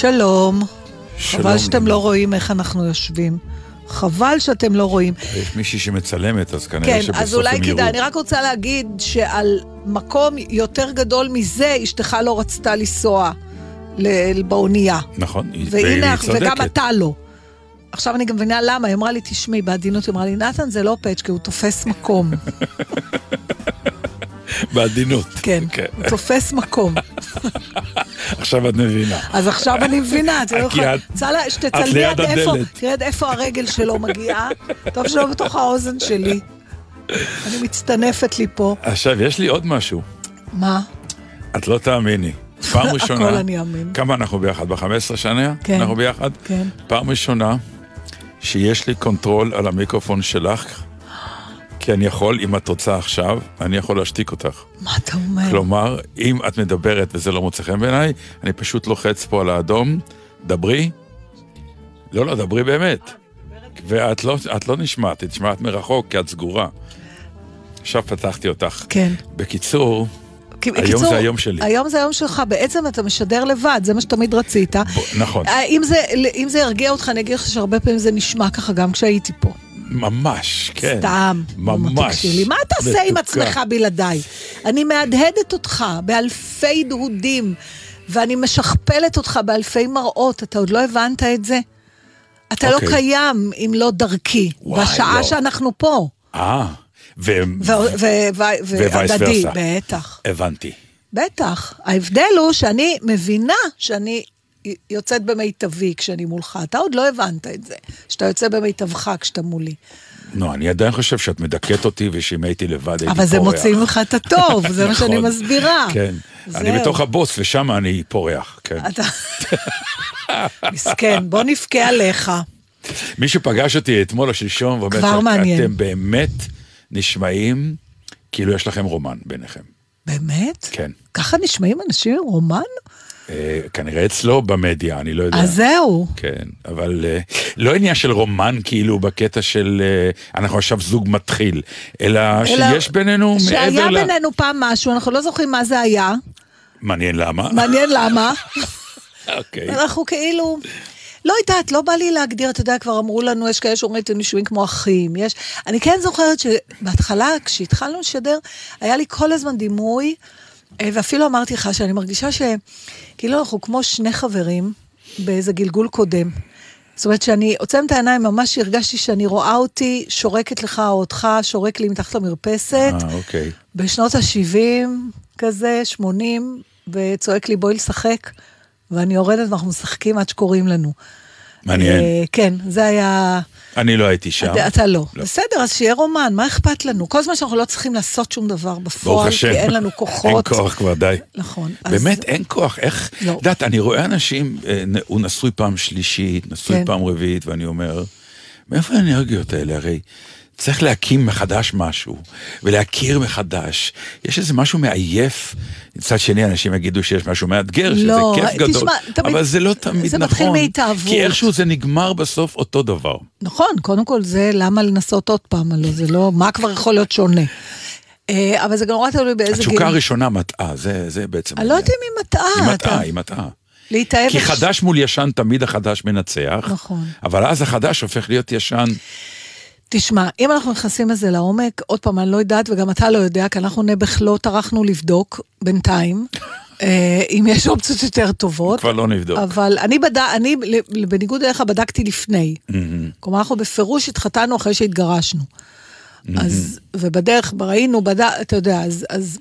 שלום. שלום. חבל שאתם לא רואים איך אנחנו יושבים. חבל שאתם לא רואים. יש מישהי שמצלמת, אז כנראה כן, שבסוף אז אולי הם יראו. כדאי, אני רק רוצה להגיד שעל מקום יותר גדול מזה, אשתך לא רצתה לנסוע באונייה. נכון, והנה, והיא וגם צודקת. אתה לא. עכשיו אני גם מבינה למה, היא אמרה לי, תשמעי, בעדינות, היא אמרה לי, נתן זה לא פצ'קה, הוא תופס מקום. בעדינות. כן, הוא תופס מקום. עכשיו את מבינה. אז עכשיו אני מבינה, את לא יכולה... שתצלמי עד איפה. תראה עד איפה הרגל שלו מגיעה. טוב שלא בתוך האוזן שלי. אני מצטנפת לי פה. עכשיו, יש לי עוד משהו. מה? את לא תאמיני. פעם ראשונה... הכל אני אאמין. כמה אנחנו ביחד? ב-15 שנה? כן. אנחנו ביחד? כן. פעם ראשונה שיש לי control על המיקרופון שלך, כי אני יכול, אם את רוצה עכשיו, אני יכול להשתיק אותך. מה אתה אומר? כלומר, אם את מדברת וזה לא מוצא חן בעיניי, אני פשוט לוחץ פה על האדום, דברי. לא, לא, דברי באמת. ואת לא, את לא נשמעת, את נשמעת מרחוק, כי את סגורה. עכשיו פתחתי אותך. כן. בקיצור, כי- היום בקיצור, זה היום שלי. היום זה היום שלך, בעצם אתה משדר לבד, זה מה שתמיד רצית. בוא, נכון, אה, אם זה, אם זה ירגיע אותך, אני אגיד לך שהרבה פעמים זה נשמע ככה גם כשהייתי פה. ממש, כן. סתם. ממש. שלי. מה אתה עושה עם. עצמך בלעדיי? אני מהדהדת אותך באלפי דהודים, ואני משכפלת אותך באלפי מראות, אתה עוד לא הבנת את זה? אתה לא אוקיי. קיים אם לא דרכי, וואי, בשעה לא. שאנחנו פה. אה, ו... ו- ו- ו- ווייס והדדי. בטח. הבנתי. בטח. ההבדל הוא שאני מבינה שאני יוצאת במיטבי כשאני מולך. אתה עוד לא הבנת את זה, שאתה יוצא במיטבך כשאתה מולי. לא, אני עדיין חושב שאת מדכאת אותי, ושאם הייתי לבד הייתי פורח. אבל זה מוציא ממך את הטוב, זה מה שאני נכון. מסבירה. כן. אני. בתוך הבוס, ושם אני פורח, כן. מסכן, בוא נבכה עליך. מישהו פגש אותי אתמול או שלשום, ואומר, כבר מעניין. אתם באמת נשמעים כאילו יש לכם רומן ביניכם. באמת? כן. ככה נשמעים אנשים עם רומן? אה, כנראה אצלו במדיה, אני לא יודע. אז זהו. כן, אבל אה, לא עניין של רומן כאילו בקטע של אה, אנחנו עכשיו זוג מתחיל, אלא שיש בינינו מעבר שהיה ל... בינינו פעם משהו, אנחנו לא זוכרים מה זה היה. מעניין למה. מעניין למה. אוקיי. אנחנו כאילו... לא יודעת, לא בא לי להגדיר, אתה יודע, כבר אמרו לנו, יש כאלה שאומרים, אתם נשמעים כמו אחים, יש... אני כן זוכרת שבהתחלה, כשהתחלנו לשדר, היה לי כל הזמן דימוי, ואפילו אמרתי לך שאני מרגישה שכאילו אנחנו כמו שני חברים באיזה גלגול קודם. זאת אומרת שאני עוצמת את העיניים, ממש הרגשתי שאני רואה אותי, שורקת לך או אותך, שורק לי מתחת למרפסת. אה, אוקיי. בשנות ה-70, כזה, 80, וצועק לי בואי לשחק, ואני יורדת ואנחנו משחקים עד שקוראים לנו. מעניין. אה, כן, זה היה... אני לא הייתי שם. אתה, אתה לא. לא. בסדר, אז שיהיה רומן, מה אכפת לנו? כל זמן שאנחנו לא צריכים לעשות שום דבר בפועל, השם. כי אין לנו כוחות. אין כוח כבר, די. נכון. אז- באמת, אין כוח, איך... לא. את יודעת, אני רואה אנשים, אה, הוא נשוי פעם שלישית, נשוי כן. פעם רביעית, ואני אומר, מאיפה האנרגיות האלה? הרי צריך להקים מחדש משהו, ולהכיר מחדש. יש איזה משהו מעייף. מצד שני, אנשים יגידו שיש משהו מאתגר, שזה לא, כיף גדול. תשמע, תמיד- אבל זה לא תמיד זה נכון. מתחיל מהתאהבות. כי איכשהו זה נגמר בסוף אותו דבר. נכון, קודם כל זה למה לנסות עוד פעם, הלוא זה לא, מה כבר יכול להיות שונה? אה, אבל זה גם נורא תלוי באיזה גיל. התשוקה הראשונה מטעה, זה, זה בעצם... אני לא יודעת אם היא מטעה. היא מטעה, היא מטעה. להתאהב... כי חדש מול ישן, תמיד החדש מנצח. נכון. אבל אז החדש הופך להיות ישן. תשמע, אם אנחנו נכנסים לזה לעומק, עוד פעם, אני לא יודעת, וגם אתה לא יודע, כי אנחנו נעבך לא טרחנו לבדוק בינתיים, אה, אם יש אופציות יותר טובות. כבר לא נבדוק. אבל אני, בד... אני בניגוד אליך, בדקתי לפני. כלומר, אנחנו בפירוש התחתנו אחרי שהתגרשנו. אז, ובדרך, ראינו, בד... אתה יודע, אז... אז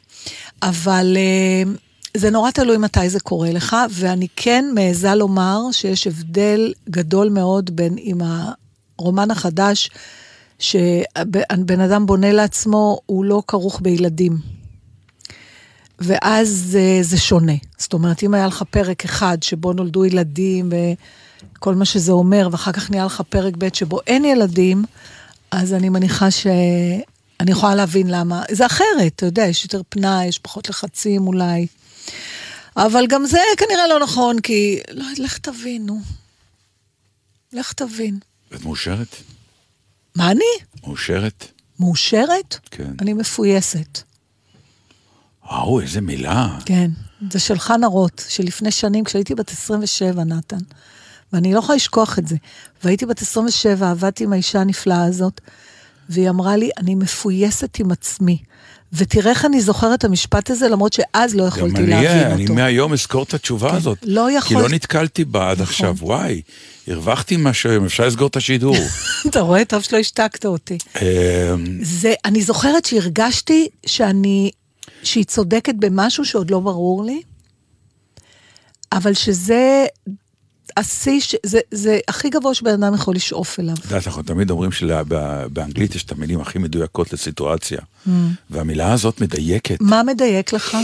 אבל אה, זה נורא תלוי מתי זה קורה לך, ואני כן מעיזה לומר שיש הבדל גדול מאוד בין עם הרומן החדש, שבן אדם בונה לעצמו, הוא לא כרוך בילדים. ואז זה, זה שונה. זאת אומרת, אם היה לך פרק אחד שבו נולדו ילדים וכל מה שזה אומר, ואחר כך נהיה לך פרק ב' שבו אין ילדים, אז אני מניחה ש... אני יכולה להבין למה. זה אחרת, אתה יודע, יש יותר פנאי, יש פחות לחצים אולי. אבל גם זה כנראה לא נכון, כי... לא, לך תבין, נו. לך תבין. את מאושרת? מה אני? מאושרת? מאושרת? כן. אני מפויסת. וואו, איזה מילה. כן, זה של חנה רוט, שלפני שנים, כשהייתי בת 27, נתן. ואני לא יכולה לשכוח את זה. והייתי בת 27, עבדתי עם האישה הנפלאה הזאת, והיא אמרה לי, אני מפויסת עם עצמי. ותראה איך אני זוכרת את המשפט הזה, למרות שאז לא גם יכולתי אני, להבין אני אותו. מהיום אזכור את התשובה הזאת. לא יכול- כי לא נתקלתי בה עד נכון. עכשיו, וואי, הרווחתי משהו היום, אפשר לסגור את השידור. אתה רואה? טוב שלא השתקת אותי. אמ, זה, אני זוכרת שהרגשתי שאני, שהיא צודקת במשהו שעוד לא ברור לי, אבל שזה השיא, זה, זה הכי גבוה שבן אדם יכול לשאוף אליו. את יודעת, אנחנו תמיד אומרים שבאנגלית יש את המילים הכי מדויקות לסיטואציה. והמילה הזאת מדייקת. מה מדייק לך?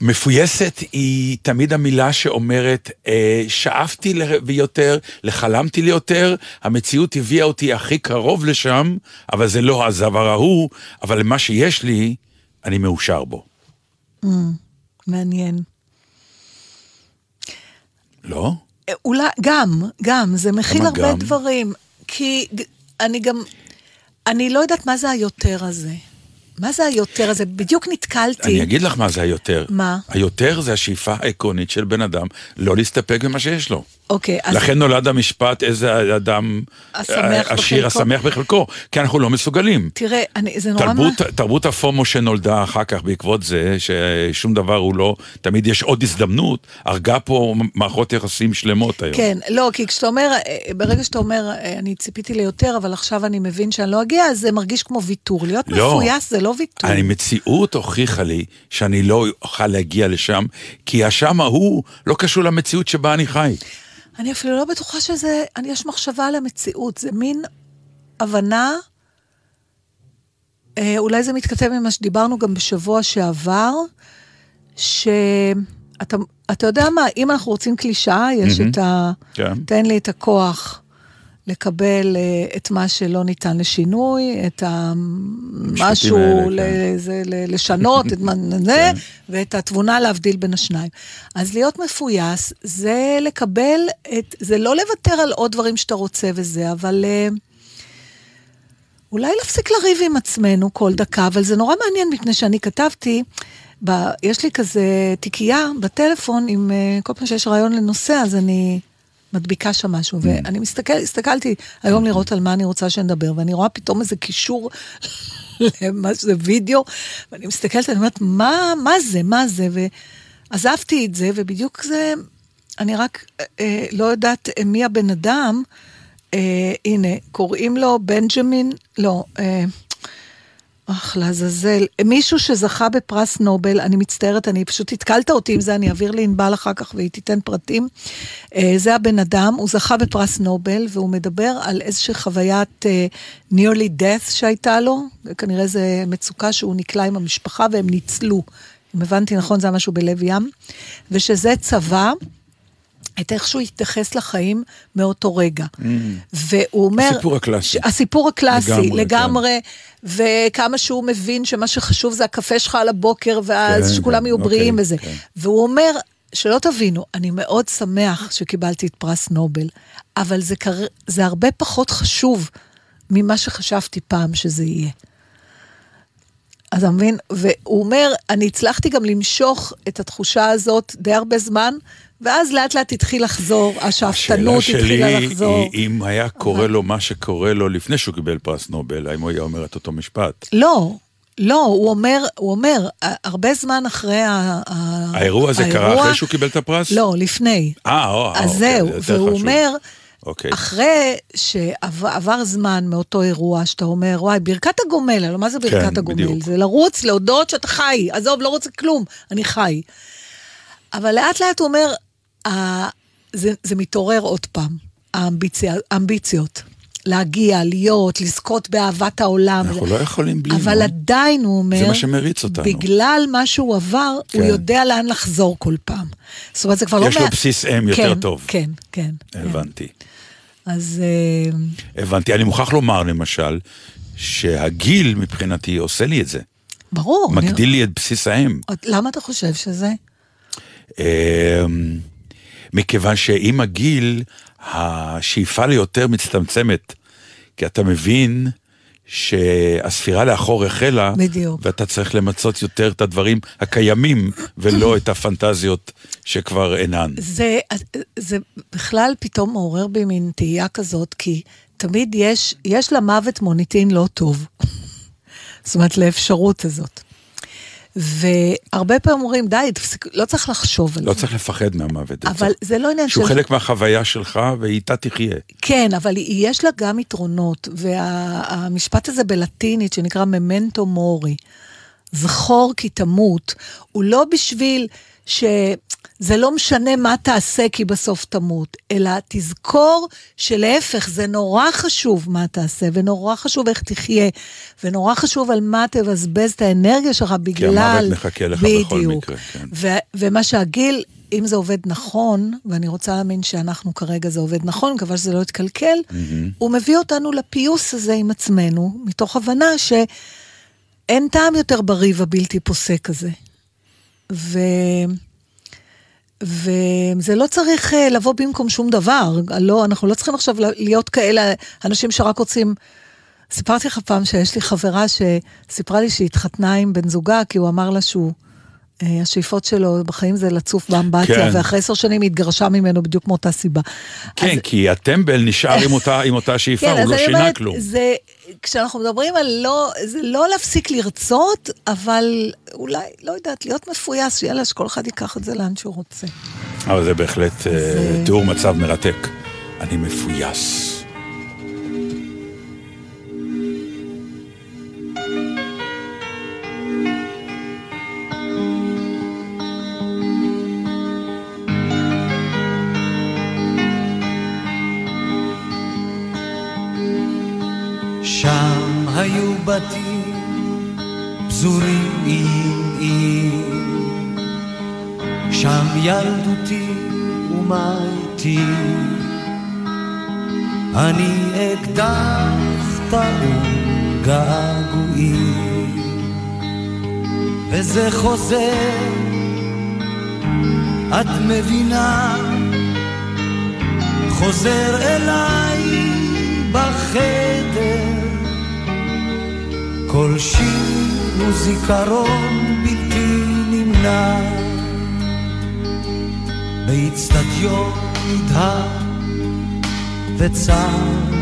מפויסת היא תמיד המילה שאומרת, אה, שאפתי ליותר, לחלמתי ליותר, המציאות הביאה אותי הכי קרוב לשם, אבל זה לא הדבר ההוא, אבל למה שיש לי, אני מאושר בו. מעניין. לא? אולי, גם, גם, זה מכיל הרבה גם? דברים. כי אני גם, אני לא יודעת מה זה היותר הזה. מה זה היותר הזה? בדיוק נתקלתי. אני אגיד לך מה זה היותר. מה? היותר זה השאיפה העקרונית של בן אדם לא להסתפק במה שיש לו. אוקיי, אז... לכן נולד המשפט איזה אדם השמח אה, עשיר בחלקו. השמח בחלקו, כי אנחנו לא מסוגלים. תראה, אני, זה נורא... תרבות, מה- תרבות הפומו שנולדה אחר כך בעקבות זה, ששום דבר הוא לא, תמיד יש עוד הזדמנות, הרגה פה מערכות יחסים שלמות היום. כן, לא, כי כשאתה אומר, אה, ברגע שאתה אומר, אה, אני ציפיתי ליותר, אבל עכשיו אני מבין שאני לא אגיע, אז זה מרגיש כמו ויתור. להיות לא. מפויס זה לא ויתור. אני, מציאות הוכיחה לי שאני לא אוכל להגיע לשם, כי השם ההוא לא קשור למציאות שבה אני חי. אני אפילו לא בטוחה שזה, אני, יש מחשבה על המציאות, זה מין הבנה, אה, אולי זה מתכתב עם מה שדיברנו גם בשבוע שעבר, שאתה אתה יודע מה, אם אנחנו רוצים קלישאה, יש את ה... כן. תן לי את הכוח לקבל אה, את מה שלא ניתן לשינוי, את המשהו, כן. לזה, ל- לשנות, את מה זה, ואת התבונה להבדיל בין השניים. אז להיות מפויס זה לקבל את, זה לא לוותר על עוד דברים שאתה רוצה וזה, אבל אה, אולי להפסיק לריב עם עצמנו כל דקה, אבל זה נורא מעניין מפני שאני כתבתי, ב, יש לי כזה תיקייה בטלפון, עם אה, כל פעם שיש רעיון לנושא, אז אני מדביקה שם משהו, ואני מסתכל, הסתכלתי היום לראות על מה אני רוצה שנדבר, ואני רואה פתאום איזה קישור למה שזה וידאו, ואני מסתכלת, אני אומרת, מה, מה זה, מה זה, ועזבתי את זה, ובדיוק זה, אני רק אה, לא יודעת אה, מי הבן אדם, אה, הנה, קוראים לו בנג'מין, לא, אה, אך, לעזאזל. מישהו שזכה בפרס נובל, אני מצטערת, אני פשוט התקלת אותי עם זה, אני אעביר לענבל אחר כך והיא תיתן פרטים. אה, זה הבן אדם, הוא זכה בפרס נובל, והוא מדבר על איזושהי חוויית אה, nearly death שהייתה לו, כנראה זה מצוקה שהוא נקלע עם המשפחה והם ניצלו. אם הבנתי נכון, זה היה משהו בלב ים, ושזה צבא. את איך שהוא התייחס לחיים מאותו רגע. והוא אומר... הסיפור הקלאסי. הסיפור הקלאסי, לגמרי, לגמרי, לגמרי וכמה שהוא מבין שמה שחשוב זה הקפה שלך על הבוקר, ואז כן, שכולם כן, יהיו בריאים אוקיי, וזה. כן. והוא אומר, שלא תבינו, אני מאוד שמח שקיבלתי את פרס נובל, אבל זה, קר... זה הרבה פחות חשוב ממה שחשבתי פעם שזה יהיה. אז אתה מבין? והוא אומר, אני הצלחתי גם למשוך את התחושה הזאת די הרבה זמן, ואז לאט לאט התחיל לחזור, השאפתנות השאלה התחילה שלי לחזור. היא אם היה קורה לו מה שקורה לו לפני שהוא קיבל פרס נובל, האם הוא היה אומר את אותו משפט? לא, לא, הוא אומר, הוא אומר, הרבה זמן אחרי ה... ה- האירוע הזה קרה האירוע- אחרי שהוא קיבל את הפרס? לא, לפני. אה, או, אה, אז אוקיי, זהו, זה והוא חשוב. אומר, אוקיי. אחרי שעבר זמן מאותו אירוע, שאתה אומר, וואי, ברכת הגומל, הלוא מה זה ברכת כן, הגומל? בדיוק. זה לרוץ, להודות שאתה חי. עזוב, לא רוצה כלום, אני חי. אבל לאט לאט הוא אומר, "ה- זה, זה מתעורר עוד פעם, האמביציה, האמביציות. להגיע, להיות, לזכות באהבת העולם. אנחנו לא יכולים בלי, אבל נו. עדיין, הוא אומר, זה מה שמריץ אותנו. בגלל מה שהוא עבר, כן. הוא יודע לאן לחזור כל פעם. זאת אומרת, זה כבר לא... יש לו מה- בסיס אם יותר כן, טוב. כן, כן. כן. הבנתי. אז אה, הבנתי. אני מוכרח לומר, למשל, שהגיל מבחינתי עושה לי את זה. ברור. אני- מגדיל לי את בסיס האם. למה אתה חושב שזה? אמ, מכיוון שעם הגיל, השאיפה ליותר מצטמצמת. כי אתה מבין שהספירה לאחור החלה, בדיוק. ואתה צריך למצות יותר את הדברים הקיימים, ולא את הפנטזיות שכבר אינן. זה, זה בכלל פתאום מעורר בי מין תהייה כזאת, כי תמיד יש, יש למוות מוניטין לא טוב. זאת אומרת, לאפשרות הזאת. והרבה פעמים אומרים, די, תפסיק, לא צריך לחשוב על לא זה. צריך לפחד מהמוות. אבל זה לא עניין של... שהוא חלק מהחוויה שלך, ואיתה תחיה. כן, אבל יש לה גם יתרונות, והמשפט הזה בלטינית שנקרא ממנטו מורי, זכור כי תמות, הוא לא בשביל שזה לא משנה מה תעשה כי בסוף תמות, אלא תזכור שלהפך, זה נורא חשוב מה תעשה, ונורא חשוב איך תחיה, ונורא חשוב על מה תבזבז את האנרגיה שלך בגלל... המוות מחכה לך בכל מקרה, כן. ו- ומה שהגיל, אם זה עובד נכון, ואני רוצה להאמין שאנחנו כרגע זה עובד נכון, מקווה שזה לא יתקלקל, הוא מביא אותנו לפיוס הזה עם עצמנו, מתוך הבנה שאין טעם יותר בריב הבלתי פוסק הזה. ו... וזה לא צריך אה, לבוא במקום שום דבר. לא, אנחנו לא צריכים עכשיו להיות כאלה אנשים שרק רוצים... סיפרתי לך פעם שיש לי חברה שסיפרה לי שהיא התחתנה עם בן זוגה, כי הוא אמר לה שהוא, אה, השאיפות שלו בחיים זה לצוף באמבטיה, כן. ואחרי עשר שנים היא התגרשה ממנו בדיוק מאותה סיבה. כן, אז- כי הטמבל נשאר עם אותה- עם אותה שאיפה, הוא אז לא שינה אומרת, כלום. זה, כשאנחנו מדברים על לא, זה לא להפסיק לרצות, אבל אולי, לא יודעת, להיות מפויס, שיאללה, שכל אחד ייקח את זה לאן שהוא רוצה. אבל זה בהחלט אה, זה- תיאור מצב מרתק. אני מפויס. היו בתים פזורים איים איים, שם ילדותי ומה איתי. אני אקדח טעון געגועים, וזה חוזר, את מבינה, חוזר אליי בחדר. כל שיר הוא זיכרון בלתי נמנע. באצטדיון נדהר וצר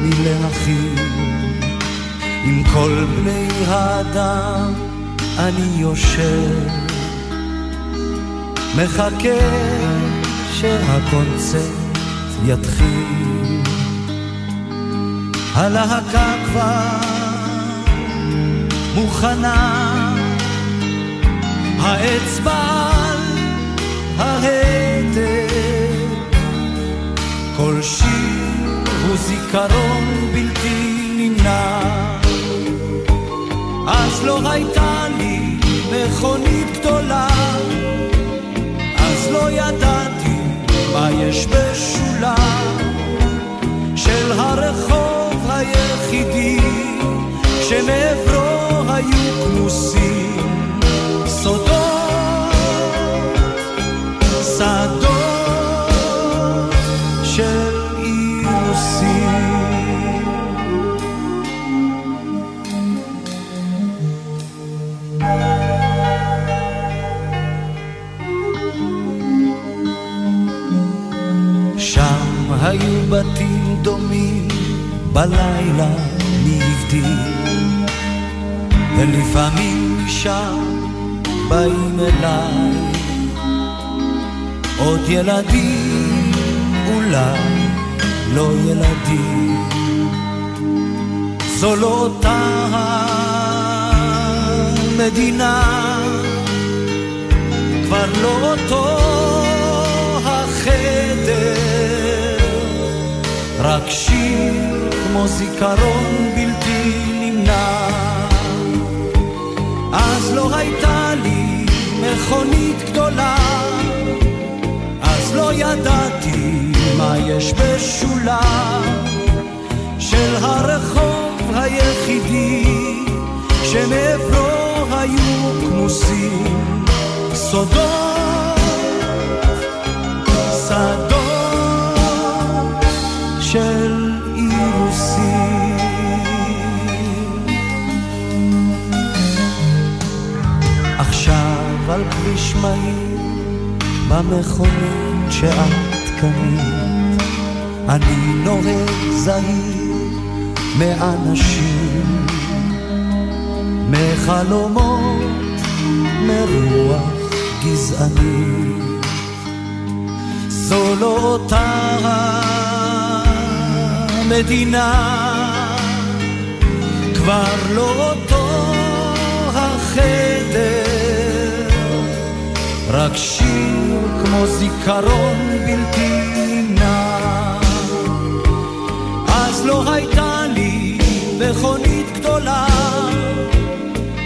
לי להכיר. עם כל בני האדם אני יושב, מחכה שהקונצרט יתחיל. הלהקה כבר מוכנה, האצבע על ההדק, כל שיר הוא זיכרון בלתי נמנע. אז לא הייתה לי מכונית גדולה, אז לא ידעתי מה יש בשולה. של הרחוב היחידי שמעברו היו כמוסים סודות, שדות של אירוסים. שם היו בתים דומים בלילה מי הבדיל ולפעמים משם באים אליי. עוד ילדים אולי לא ילדים. זו לא אותה המדינה כבר לא אותו החדר. רק שיר כמו זיכרון בלתי הייתה לי מכונית גדולה אז לא ידעתי מה יש בשולה. של הרחוב היחידי שמעברו היו כמוסים סודות, שדות על כביש מהיר במכונית שאת קנית. אני נוהג זהיר מאנשים מחלומות מרוח גזעני. זו לא אותה המדינה כבר לא אותו החדר רק שיר כמו זיכרון בלתי נמנע אז לא הייתה לי מכונית גדולה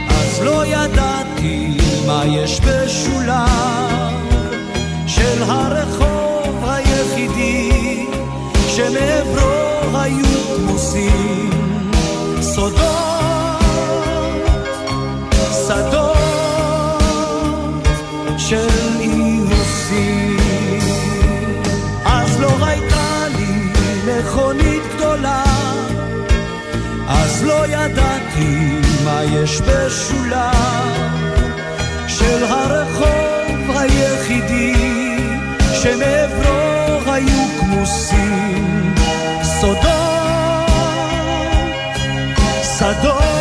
אז לא ידעתי מה יש בשולה. של הרחוב היחידי שמעברו היו כמוסים סודות, שדות של אירוסים אז לא הייתה לי מכונית גדולה אז לא ידעתי מה יש בשולה. של הרחוב היחידי שמעברו היו כמוסים סודות, שדות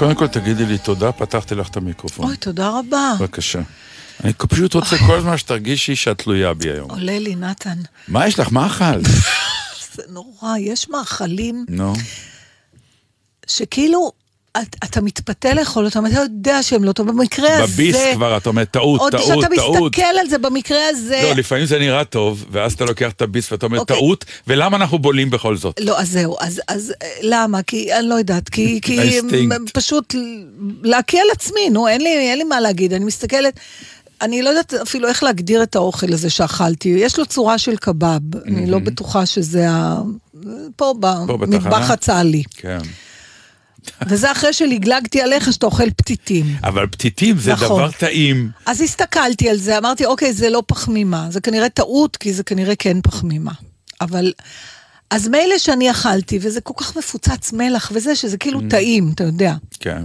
קודם כל תגידי לי תודה, פתחתי לך את המיקרופון. אוי, תודה רבה. בבקשה. אני פשוט רוצה כל הזמן שתרגישי שאת תלויה בי היום. עולה לי, נתן. מה יש לך? מה אכלת? זה נורא, יש מאכלים נו. שכאילו, את, אתה מתפתה לאכול אותם, אתה יודע שהם לא טובים. במקרה הזה... בביס כבר אתה אומר טעות, עוד טעות, כשאתה טעות. מסתכל על זה במקרה הזה... לא, לפעמים זה נראה טוב, ואז אתה לוקח את הביס ואתה אומר אוקיי. טעות, ולמה אנחנו בולים בכל זאת? לא, אז זהו, אז, אז אה, למה? כי אני לא יודעת, כי, כי פשוט להקיא על עצמי, נו, אין לי, אין לי מה להגיד, אני מסתכלת, אני לא יודעת אפילו איך להגדיר את האוכל הזה שאכלתי, יש לו צורה של קבב, אני לא בטוחה שזה ה... פה במטבח בתחנה? הצה"לי. כן. וזה אחרי שלגלגתי עליך שאתה אוכל פתיתים. אבל פתיתים זה נכון. דבר טעים. אז הסתכלתי על זה, אמרתי, אוקיי, זה לא פחמימה. זה כנראה טעות, כי זה כנראה כן פחמימה. אבל... אז מילא שאני אכלתי, וזה כל כך מפוצץ מלח וזה, שזה כאילו טעים, אתה יודע. כן.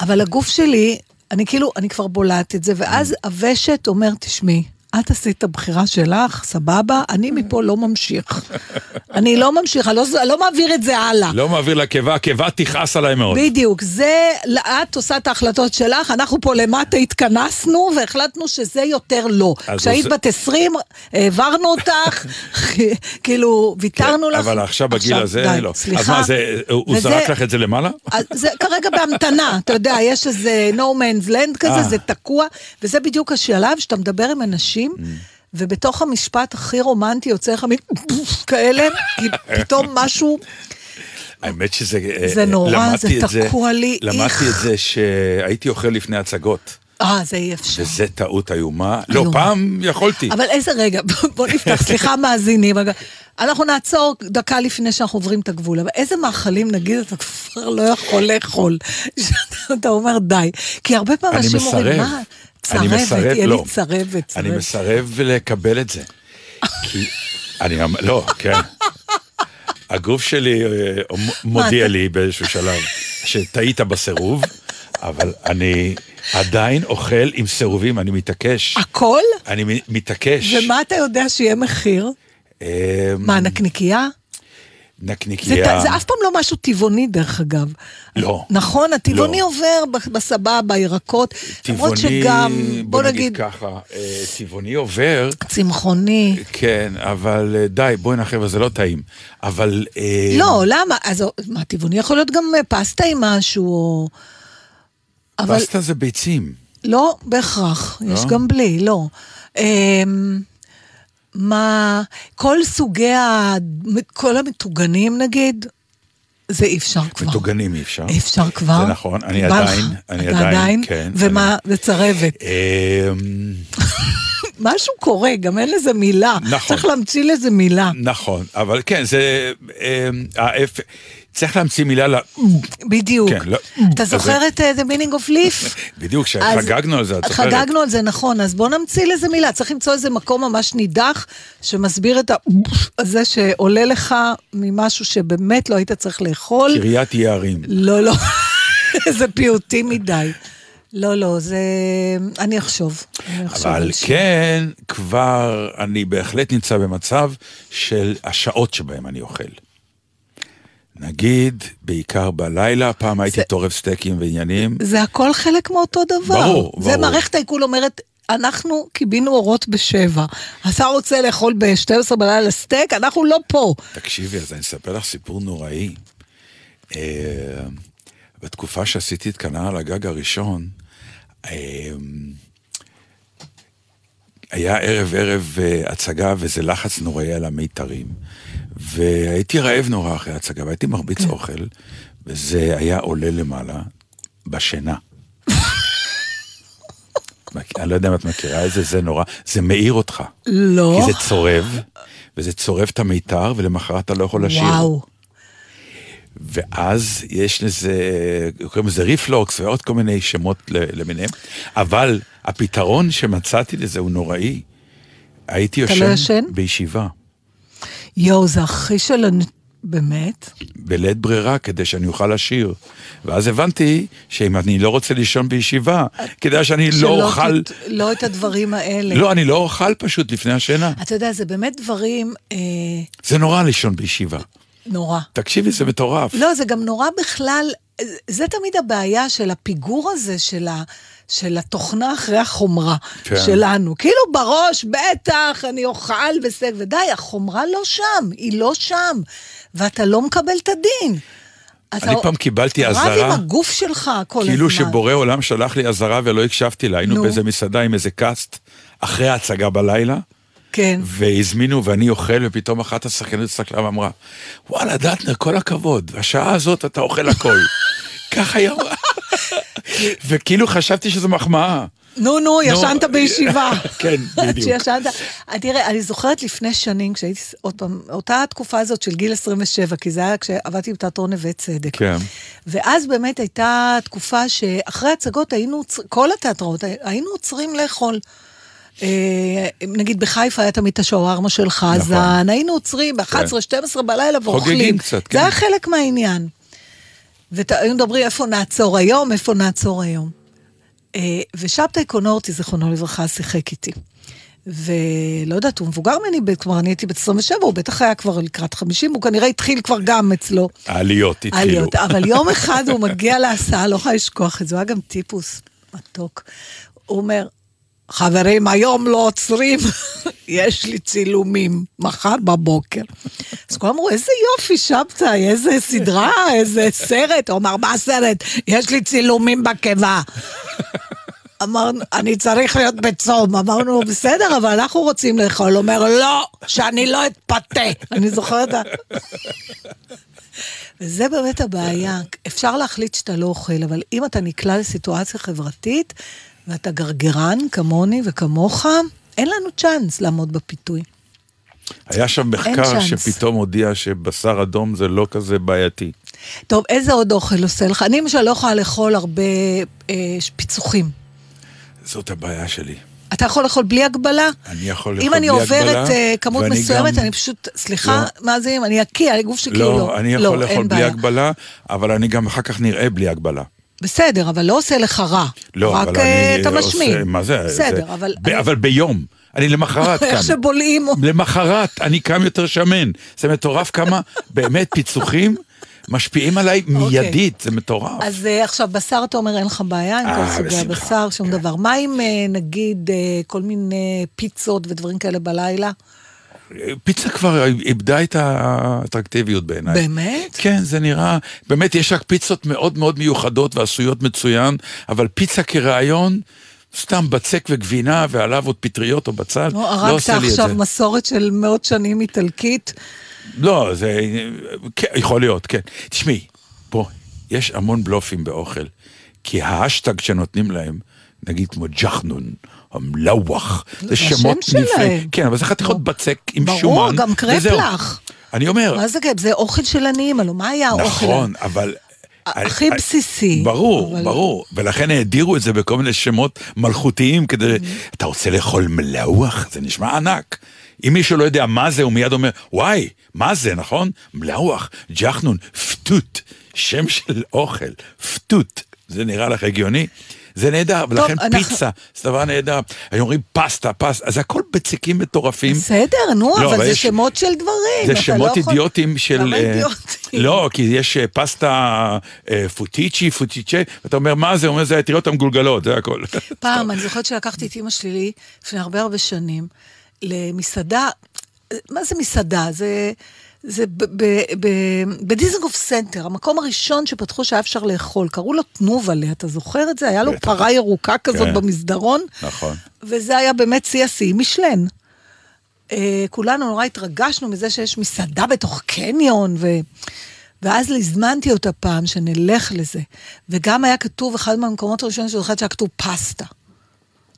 אבל הגוף שלי, אני כאילו, אני כבר בולעת את זה, ואז הוושט אומר, תשמעי, את עשית את הבחירה שלך, סבבה, אני מפה לא ממשיך. אני לא ממשיך, אני לא, לא מעביר את זה הלאה. לא מעביר לקיבה, הקיבה תכעס עליי מאוד. בדיוק, זה, את עושה את ההחלטות שלך, אנחנו פה למטה התכנסנו והחלטנו שזה יותר לא. אז כשהיית הוא בת 20, העברנו אותך, כאילו, ויתרנו לך. כן, אבל עכשיו בגיל הזה, די, לא. אז סליחה. מה, זה, הוא וזה- זרק לך את זה למעלה? אז זה כרגע בהמתנה, אתה יודע, יש איזה no man's land כזה, אה. זה תקוע, וזה בדיוק השלב שאתה מדבר עם אנשים, Mm. ובתוך המשפט הכי רומנטי יוצא לך מין כאלה, כי פתאום משהו... האמת שזה... זה אה, נורא, למדתי זה תקוע לי, למדתי איך. את זה שהייתי אוכל לפני הצגות. אה, זה אי אפשר. וזה טעות איומה. לא. פעם יכולתי. אבל איזה רגע, בוא נפתח, סליחה מאזינים. אנחנו נעצור דקה לפני שאנחנו עוברים את הגבול, אבל איזה מאכלים, נגיד, אתה כבר לא יכול לאכול, שאתה אומר די. כי הרבה פעמים אנשים אומרים. מה, צרבת, מסרב, יהיה לא. לי צרבת. אני צרבת." מסרב לקבל את זה. כי... אני... אמ- לא, כן. הגוף שלי אה, מודיע אתה- לי באיזשהו שלב שטעית בסירוב, אבל אני עדיין אוכל עם סירובים, אני מתעקש. הכל? אני מתעקש. ומה אתה יודע שיהיה מחיר? אה, מה, נקניקייה? זה, נקניקייה. ת- זה אף פעם לא משהו טבעוני, דרך אגב. לא. נכון, הטבעוני לא. עובר בסבבה. למרות טבעוני, שגם, בוא בוא נגיד נגיד, ככה, אה, טבעוני עובר, צמחוני. כן, אבל אה, די, בואי נחבר, זה לא טעים. אבל... אה, לא, למה? אז מה, טבעוני יכול להיות גם אה, פסטה עם משהו, או... אבל פסטה זה ביצים. לא בהכרח, יש לא? גם בלי, לא. אמ, מה, כל סוגי ה... כל המטוגנים נגיד, זה אי אפשר כבר. מטוגנים אי אפשר. אי אפשר כבר. זה נכון, אני? עדיין, אני אתה עדיין, כן. ומה, זה צרבת. אמ, משהו קורה, גם אין לזה מילה. נכון. צריך להמציא לזה מילה. נכון, אבל כן, זה... אמ, צריך להמציא מילה ל... בדיוק. כן, לא. אתה זוכר את אה, The Meaning of Leaf? בדיוק, שחגגנו על זה, את זוכרת? חגגנו על זה, נכון, אז בוא נמציא לזה מילה. צריך למצוא איזה מקום ממש נידח, שמסביר את. הזה שעולה לך ממשהו שבאמת לא היית צריך לאכול. קריית יערים. לא, לא, זה פיוטי מדי. לא, לא, זה... אני אחשוב. אני אחשוב אבל. כן, כבר אני בהחלט נמצא במצב של השעות שבהם אני אוכל. נגיד, בעיקר בלילה, פעם הייתי זה- טורף סטייקים ועניינים. זה הכל חלק מאותו דבר. ברור, זה ברור. מערכת העיכול אומרת, אנחנו קיבינו אורות בשבע. אתה רוצה לאכול ב-12 בלילה סטייק, אנחנו לא פה. תקשיבי, אז אני אספר לך סיפור נוראי. אה, בתקופה שעשיתי את כנר על הגג הראשון, אה, היה ערב ערב אה, הצגה וזה לחץ נוראי על המיתרים. והייתי רעב נורא אחרי ההצגה, והייתי מרביץ אוכל, וזה היה עולה למעלה בשינה. אני לא יודע אם את מכירה את זה, זה נורא, זה מאיר אותך. לא. כי זה צורב, וזה צורב את המיתר, ולמחרת אתה לא יכול לשיר. וואו. ואז יש לזה, קוראים לזה ריפלוקס ועוד כל מיני שמות למיניהם, אבל הפתרון שמצאתי לזה הוא נוראי. הייתי יושן, לא ישן? בישיבה, יואו, זה הכי של... באמת? בלית ברירה, כדי שאני אוכל לשיר. ואז הבנתי שאם אני לא רוצה לישון בישיבה, כדאי שאני לא אוכל... ת- לא את הדברים האלה. לא, אני לא אוכל פשוט לפני השינה. אתה יודע, זה באמת דברים אה, זה נורא לישון בישיבה. נורא. תקשיבי, זה מטורף. לא, זה גם נורא בכלל, זה תמיד הבעיה של הפיגור הזה של, ה, של התוכנה אחרי החומרה כן. שלנו. כאילו בראש, בטח, אני אוכל בסק, ודי, החומרה לא שם, היא לא שם, ואתה לא מקבל את הדין. אני פעם קיבלתי רב אזהרה, עם הגוף שלך כל הזמן. כאילו שבורא עולם שלח לי אזהרה ולא הקשבתי לה. היינו נו. באיזה מסעדה עם איזה קאסט אחרי ההצגה בלילה, כן. והזמינו ואני אוכל, ופתאום אחת השחקניות הסתכלה ואמרה, וואלה, דטנר, כל הכבוד, בשעה הזאת אתה אוכל הכל. ככה היא אמרה. וכאילו חשבתי שזו מחמאה. נו, נו, ישנת בישיבה. כן, בדיוק. שישנת. אה, תראה, אני זוכרת לפני שנים, כשהייתי, עוד פעם, אותה התקופה הזאת של גיל 27, כי זה היה כשעבדתי בתיאטרון נווה צדק. כן. ואז באמת הייתה תקופה שאחרי הצגות היינו, כל התיאטראות, היינו עוצרים לאכול. אה, נגיד בחיפה היה תמיד את השווארמה של חזן, היינו עוצרים ב-11-12 בלילה ואוכלים. נכון. חוגגים קצת, כן. זה היה חלק מהעניין. והיינו מדברים איפה נעצור היום, איפה נעצור היום. אה, ושבתאי קונורטי, זיכרונו לברכה, שיחק איתי. ולא יודעת, הוא מבוגר ממני, כלומר, אני הייתי בת 27, הוא בטח היה כבר לקראת 50, הוא כנראה התחיל כבר גם אצלו. העליות התחילו. עליות. אבל יום אחד הוא מגיע להסעה, לא יכולה לשכוח את זה, הוא היה גם טיפוס מתוק. הוא אומר, חברים, היום לא עוצרים, יש לי צילומים, מחר בבוקר. אז כולם אמרו, איזה יופי, שבתאי, איזה סדרה, איזה סרט. הוא אמר, מה סרט? יש לי צילומים בקיבה. אמרנו, אני צריך להיות בצום. אמרנו, בסדר, אבל אנחנו רוצים לאכול. הוא אומר, לא, שאני לא אתפתה. אני זוכרת... וזה באמת הבעיה. אפשר להחליט שאתה לא אוכל, אבל אם אתה נקלע לסיטואציה חברתית, ואתה גרגרן כמוני וכמוך, אין לנו צ'אנס לעמוד בפיתוי. היה שם מחקר. שפתאום הודיע שבשר אדום זה לא כזה בעייתי. טוב, איזה עוד אוכל עושה לך? אני למשל לא יכולה לאכול הרבה אה, פיצוחים. זאת הבעיה שלי. אתה יכול לאכול בלי הגבלה? אני יכול אם לאכול אני בלי עוברת הגבלה, אה, כמות מסוימת, גם- אני פשוט, סליחה, לא. אם אני אקיא, הגוף שלי לא. לא, אני יכול אין לאכול בלי בעיה. הגבלה, אבל אני גם אחר כך נראה בלי הגבלה. בסדר, אבל לא עושה לך רע. לא, רק אבל אה, אני אתה עושה- משמין. מה זה? בסדר, זה- אבל... ב- אני- אבל ביום. אני למחרת איך כאן. שבולעים... למחרת אני קם יותר שמן. זה מטורף כמה באמת פיצוחים משפיעים עליי מיידית, זה מטורף. אז אה, עכשיו, בשר אתה אומר אין לך בעיה עם אה, כל סוגי הבשר, שום כן. דבר. מה עם אה, נגיד אה, כל מיני פיצות ודברים כאלה בלילה? פיצה כבר איבדה את האטרקטיביות בעיניי. באמת? כן, זה נראה, באמת יש רק פיצות מאוד מאוד מיוחדות ועשויות מצוין, אבל פיצה כרעיון, סתם בצק וגבינה ועליו עוד פטריות או בצל, לא, לא הרגת עושה לי את עכשיו זה. מסורת של מאות שנים איטלקית. לא, זה כן, יכול להיות, כן. תשמעי, בוא, יש המון בלופים באוכל, כי האשטג שנותנים להם, נגיד כמו ג'חנון, או מלאווח, זה שמות. נפלאים. כן, אבל זה חתיכות בצק עם ברור, שומן. גם וזהו. קרפלח. אני אומר, מה זה כיף? זה אוכל של עניים, הלוא מה היה האוכל? נכון, אבל... הכי בסיסי. ברור, אבל- ברור. ולכן העדירו את זה בכל מיני שמות מלכותיים כדי... אתה רוצה לאכול מלאוח? זה נשמע ענק. אם מישהו לא יודע מה זה, הוא מיד אומר, וואי, מה זה, נכון? מלאוח, ג'חנון, פטוט, שם של אוכל, פטוט. זה נראה לך הגיוני? זה נהדר, ולכן אנחנו- פיצה, זה דבר נהדר. היו אומרים פסטה, פסטה, זה הכל בצקים מטורפים. בסדר, נו, לא, אבל זה יש- שמות של דברים. זה אתה שמות לא יכול- אידיוטיים של... למה אה, אידיוטיים? לא, כי יש אה, פסטה אה, פוטיצ'י, פוטיצ'ה, ואתה אומר, מה זה? הוא אומר, זה האטריות המגולגלות, זה הכל. פעם, אני זוכרת שלקחתי את אימא שלי לפני הרבה הרבה שנים למסעדה, מה זה מסעדה? זה... זה בדיזנגוף סנטר, המקום הראשון שפתחו שהיה אפשר לאכול, קראו לו תנובלה, אתה זוכר את זה? היה לו. פרה ירוקה כזאת כן. במסדרון. נכון. וזה היה באמת שיא השיא, מישלן. אה, כולנו נורא התרגשנו מזה שיש מסעדה בתוך קניון, ו... ואז הזמנתי אותה פעם שנלך לזה. וגם היה כתוב, אחד מהמקומות הראשונים שאני זוכרת שהיה כתוב פסטה.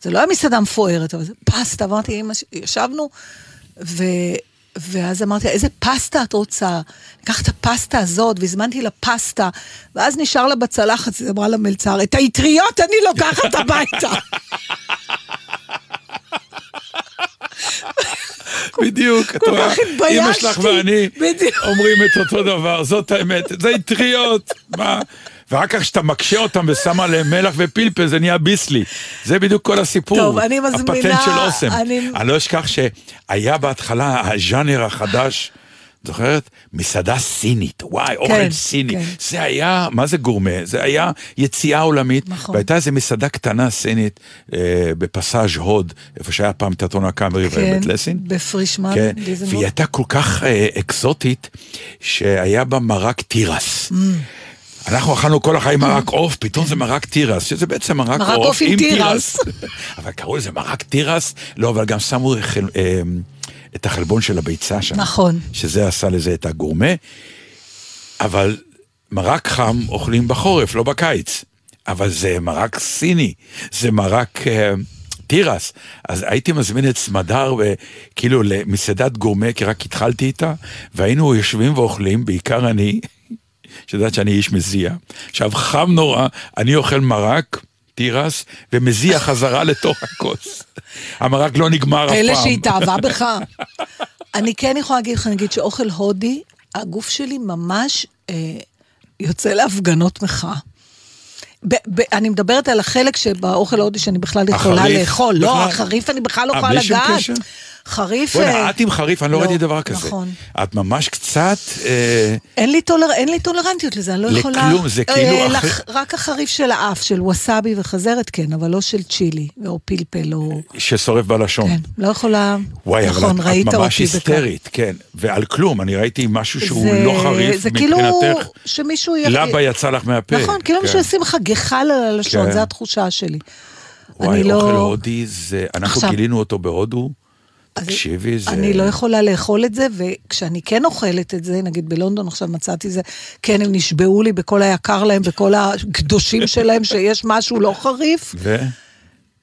זה לא היה מסעדה מפוארת, אבל זה פסטה. אמרתי, ש- ישבנו, ו... ואז אמרתי לה, איזה פסטה את רוצה? קח את הפסטה הזאת, והזמנתי לה פסטה, ואז נשאר לה בצלחת, אז היא אמרה למלצר, את האטריות אני לוקחת הביתה. בדיוק, את רואה. אמא שלך ואני. אומרים את אותו דבר, זאת האמת, זה אטריות, מה? ורק כך שאתה מקשה אותם ושמה עליהם מלח ופלפל, זה נהיה ביסלי. זה בדיוק כל הסיפור. טוב, אני מזמינה- הפטנט של אוסם. אני- אני לא אשכח שהיה בהתחלה הז'אנר החדש. זוכרת? מסעדה סינית, וואי, אוכל כן, סיני. כן. זה היה, מה זה גורמה? זה היה יציאה עולמית. נכון. והייתה איזו מסעדה קטנה סינית אה, בפסאז' הוד, איפה שהיה פעם תיאטרון הקאמרי כן, בבית לסין. בפרישמן, כן, דיזנגוף. והיא הייתה כל כך אה, אקזוטית, שהיה בה מרק תירס. Mm. אנחנו אכלנו כל החיים מרק עוף, פתאום זה מרק תירס, שזה בעצם מרק עוף עם תירס. אבל קראו לזה מרק תירס, לא, אבל גם שמו חל, אה, את החלבון של הביצה שם. נכון. שזה עשה לזה את הגורמה. אבל מרק חם אוכלים בחורף, לא בקיץ. אבל זה מרק סיני, זה מרק אה, תירס. אז הייתי מזמין את סמדר כאילו למסעדת גורמה, כי רק התחלתי איתה, והיינו יושבים ואוכלים, בעיקר אני, שיודעת שאני איש מזיע. עכשיו, חם נורא, אני אוכל מרק. תירס, ומזיע חזרה לתוך הכוס. המרק לא נגמר אף פעם. אלה שהתאהבה בך. אני כן יכולה להגיד לך, נגיד שאוכל הודי, הגוף שלי ממש אה, יוצא להפגנות מחאה. ב- ב- אני מדברת על החלק שבאוכל ההודי שאני בכלל יכולה? לאכול. לא, החריף אני בכלל לא אה, יכולה לגעת. חריף... אה, בוא'נה, את עם חריף, אני לא לא, ראיתי דבר כזה. נכון. את ממש קצת... אה, אין לי, טולר, אין לי טולרנטיות לזה, אני לא לכלום, יכולה... זה כאילו אה, אחרי- לח, רק החריף של האף, של ווסאבי וחזרת, כן, אבל לא של צ'ילי, או פלפל, או... ששורף בלשון. כן, לא יכולה... וואי, אבל נכון, את, את ממש. היסטרית, כן. ועל כלום, אני ראיתי משהו שהוא זה- לא חריף זה כאילו מבחינתך. שמישהו... י- לבה יצא לך מהפה. נכון, כאילו כן. מישהו ישים לך גחל על הלשון, כן. זו התחושה שלי. וואי, אני אוכל לא... הודי זה... אנחנו עכשיו- גילינו אותו בהודו. תקשיבי, זה... אני לא יכולה לאכול את זה, וכשאני כן אוכלת את זה, נגיד בלונדון עכשיו מצאתי זה, כן, הם נשבעו לי בכל היקר להם, בכל הקדושים שלהם, שיש משהו לא חריף, ו?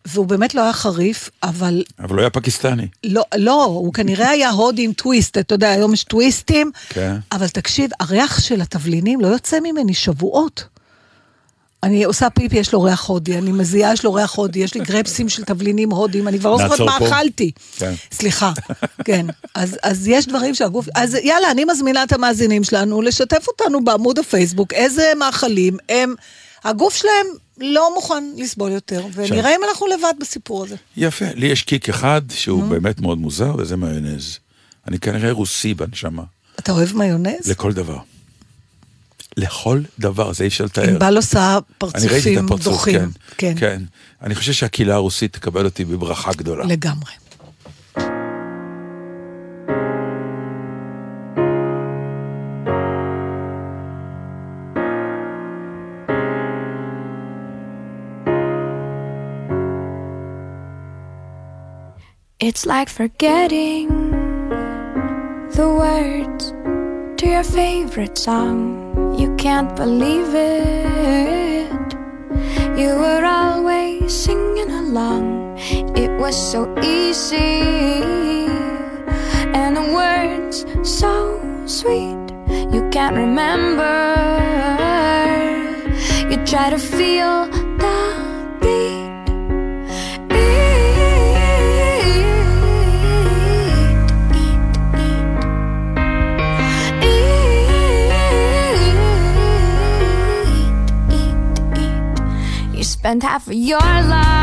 והוא באמת לא היה חריף, אבל אבל הוא היה פקיסטני. לא, לא, הוא כנראה היה הודי עם טוויסט, אתה יודע, היום יש טוויסטים, כן. אבל תקשיב, הריח של התבלינים לא יוצא ממני שבועות. אני עושה פיפי, יש לו ריח הודי, אני מזיעה, יש לו ריח הודי, יש לי גרפסים של תבלינים הודיים, אני כבר לא זוכרת מה. אכלתי. כן. סליחה, כן. אז, אז יש דברים שהגוף... אז יאללה, אני מזמינה את המאזינים שלנו לשתף אותנו בעמוד הפייסבוק, איזה מאכלים הם... הגוף שלהם לא מוכן לסבול יותר, ונראה אם אנחנו לבד בסיפור הזה. יפה, לי יש קיק אחד שהוא באמת מאוד מוזר, וזה מיונז. אני כנראה רוסי בנשמה, אתה אוהב מיונז? לכל דבר. לכל דבר, זה אי אפשר לתאר. ענבל עושה אני ראיתי את פרצופים הפרצוף, דוחים. כן, כן, כן. אני חושב שהקהילה הרוסית תקבל אותי בברכה גדולה. לגמרי. It's like forgetting the words to your favorite song. You can't believe it. You were always singing along. It was so easy. And the words so sweet. You can't remember. You try to feel spend half of your life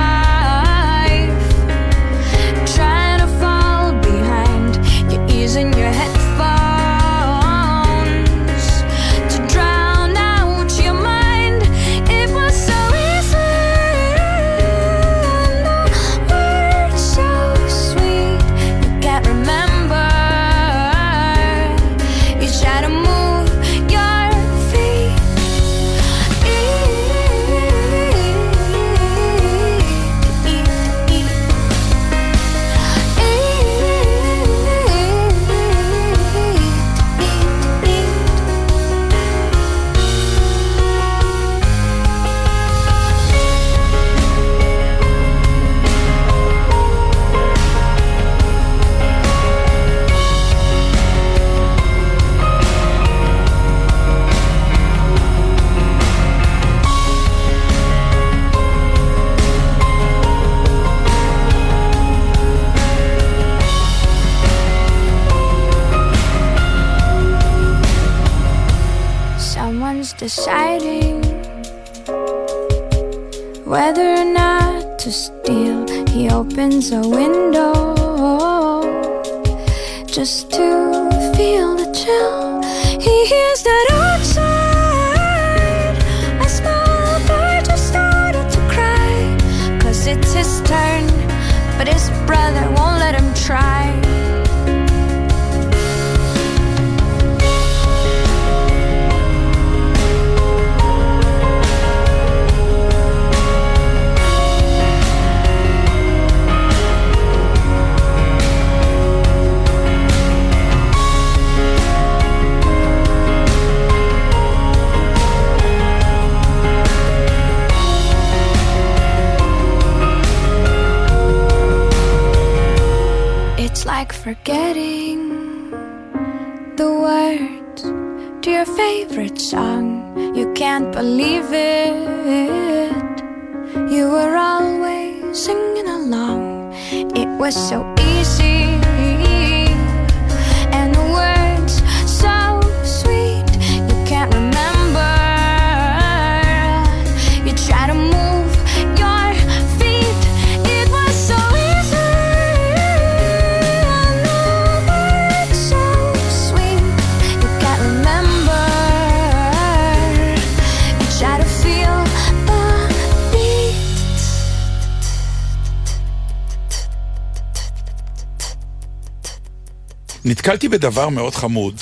נתקלתי בדבר מאוד חמוד.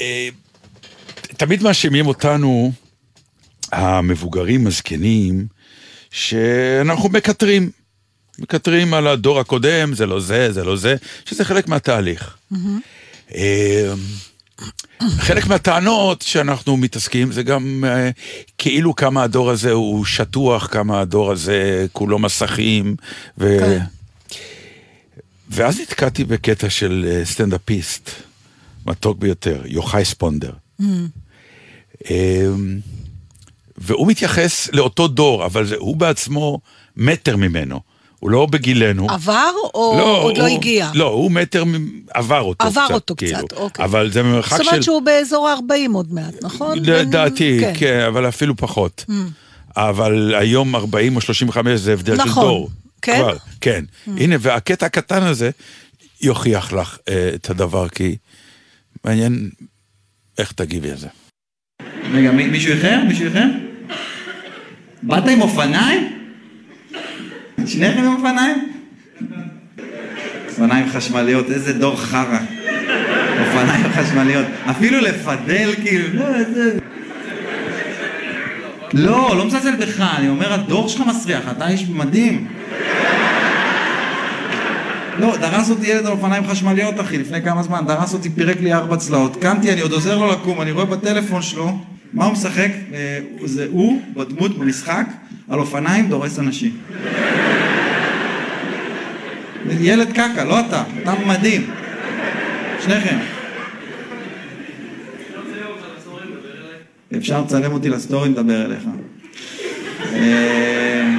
אה, תמיד מאשימים אותנו, המבוגרים, הזקנים, שאנחנו מקטרים. מקטרים על הדור הקודם, זה לא זה, זה לא זה, שזה חלק מהתהליך. אה, חלק מהטענות שאנחנו מתעסקים זה גם אה, כאילו כמה הדור הזה הוא שטוח, כמה הדור הזה כולו מסכים. ו... כן. ואז נתקעתי בקטע של אה, סטנדאפיסט, מתוק ביותר, יוחאי ספונדר. אמ, והוא מתייחס לאותו דור, אבל זה, הוא בעצמו מטר ממנו. הוא לא בגילנו. עבר או עוד לא הוא- הגיע? לא, הוא מטר, עבר אותו עבר קצת. אותו כאילו. קצת, אוקיי. אבל זה ממרחק זאת של... אומרת שהוא באזור ה-40 עוד מעט, נכון? לדעתי, בין- כן, אבל אפילו פחות. אבל היום 40 או 35 זה הבדל של נכון. דור. כן? כבר, כן. הנה, והקטע הקטן הזה יוכיח לך אה, את הדבר, כי מעניין איך תגיבי על זה. רגע, מי- מישהו איחר? מישהו איחר? באת עם אופניים? שניכם עם אופניים? אופניים חשמליות, איזה דור חרא. אופניים חשמליות. אפילו לפדל כאילו, לא, איזה... לא, לא מזלזל בך, אני אומר, הדור שלך מסריח, אתה איש מדהים. לא, דרס אותי ילד על אופניים חשמליות, אחי, לפני כמה זמן, דרס אותי, פירק לי ארבע צלעות. קמתי, אני עוד עוזר לו לקום, אני רואה בטלפון שלו, מה הוא משחק? אה, זה הוא, בדמות, במשחק, על אופניים דורס אנשים. ילד קקה, לא אתה, אתה מדהים. שניכם. אפשר לצלם אותי לסטורי, נדבר אליך. אה,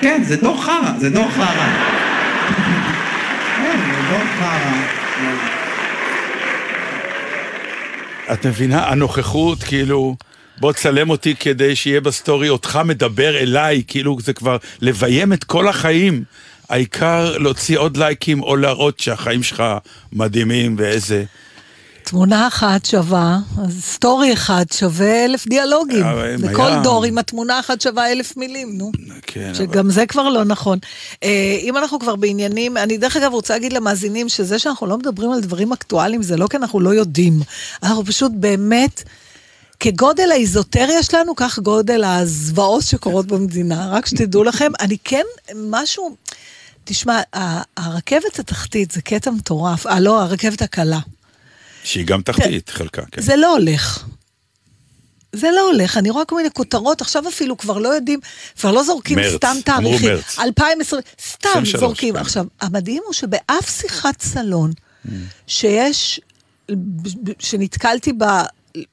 כן, זה דור חרא, זה דור חרא. חרא. את מבינה? הנוכחות, כאילו, בוא תצלם אותי כדי שיהיה בסטורי אותך מדבר אליי, כאילו זה כבר לביים את כל החיים. העיקר להוציא עוד לייקים או להראות שהחיים שלך מדהימים ואיזה... תמונה אחת שווה, אז סטורי אחד שווה אלף דיאלוגים. אבל אם בכל היה- דור עם התמונה אחת שווה אלף מילים, נו. כן, אבל... שגם זה כבר לא נכון. אה, אם אנחנו כבר בעניינים, אני דרך אגב רוצה להגיד למאזינים שזה שאנחנו לא מדברים על דברים אקטואליים זה לא כי אנחנו לא יודעים. אנחנו פשוט באמת, כגודל האיזוטריה שלנו, כך גודל הזוועות שקורות במדינה. רק שתדעו לכם, אני כן, משהו, תשמע, הרכבת התחתית זה קטע מטורף, אה לא, הרכבת הקלה. שהיא גם תחתית, חלקה, כן. זה לא הולך. זה לא הולך, אני רואה כל מיני כותרות, עכשיו אפילו כבר לא יודעים, כבר לא זורקים מרץ, סתם אמרו תאריכים. מרץ. 2020, סתם 23, זורקים. כן. עכשיו, המדהים הוא שבאף שיחת סלון שיש, שנתקלתי בה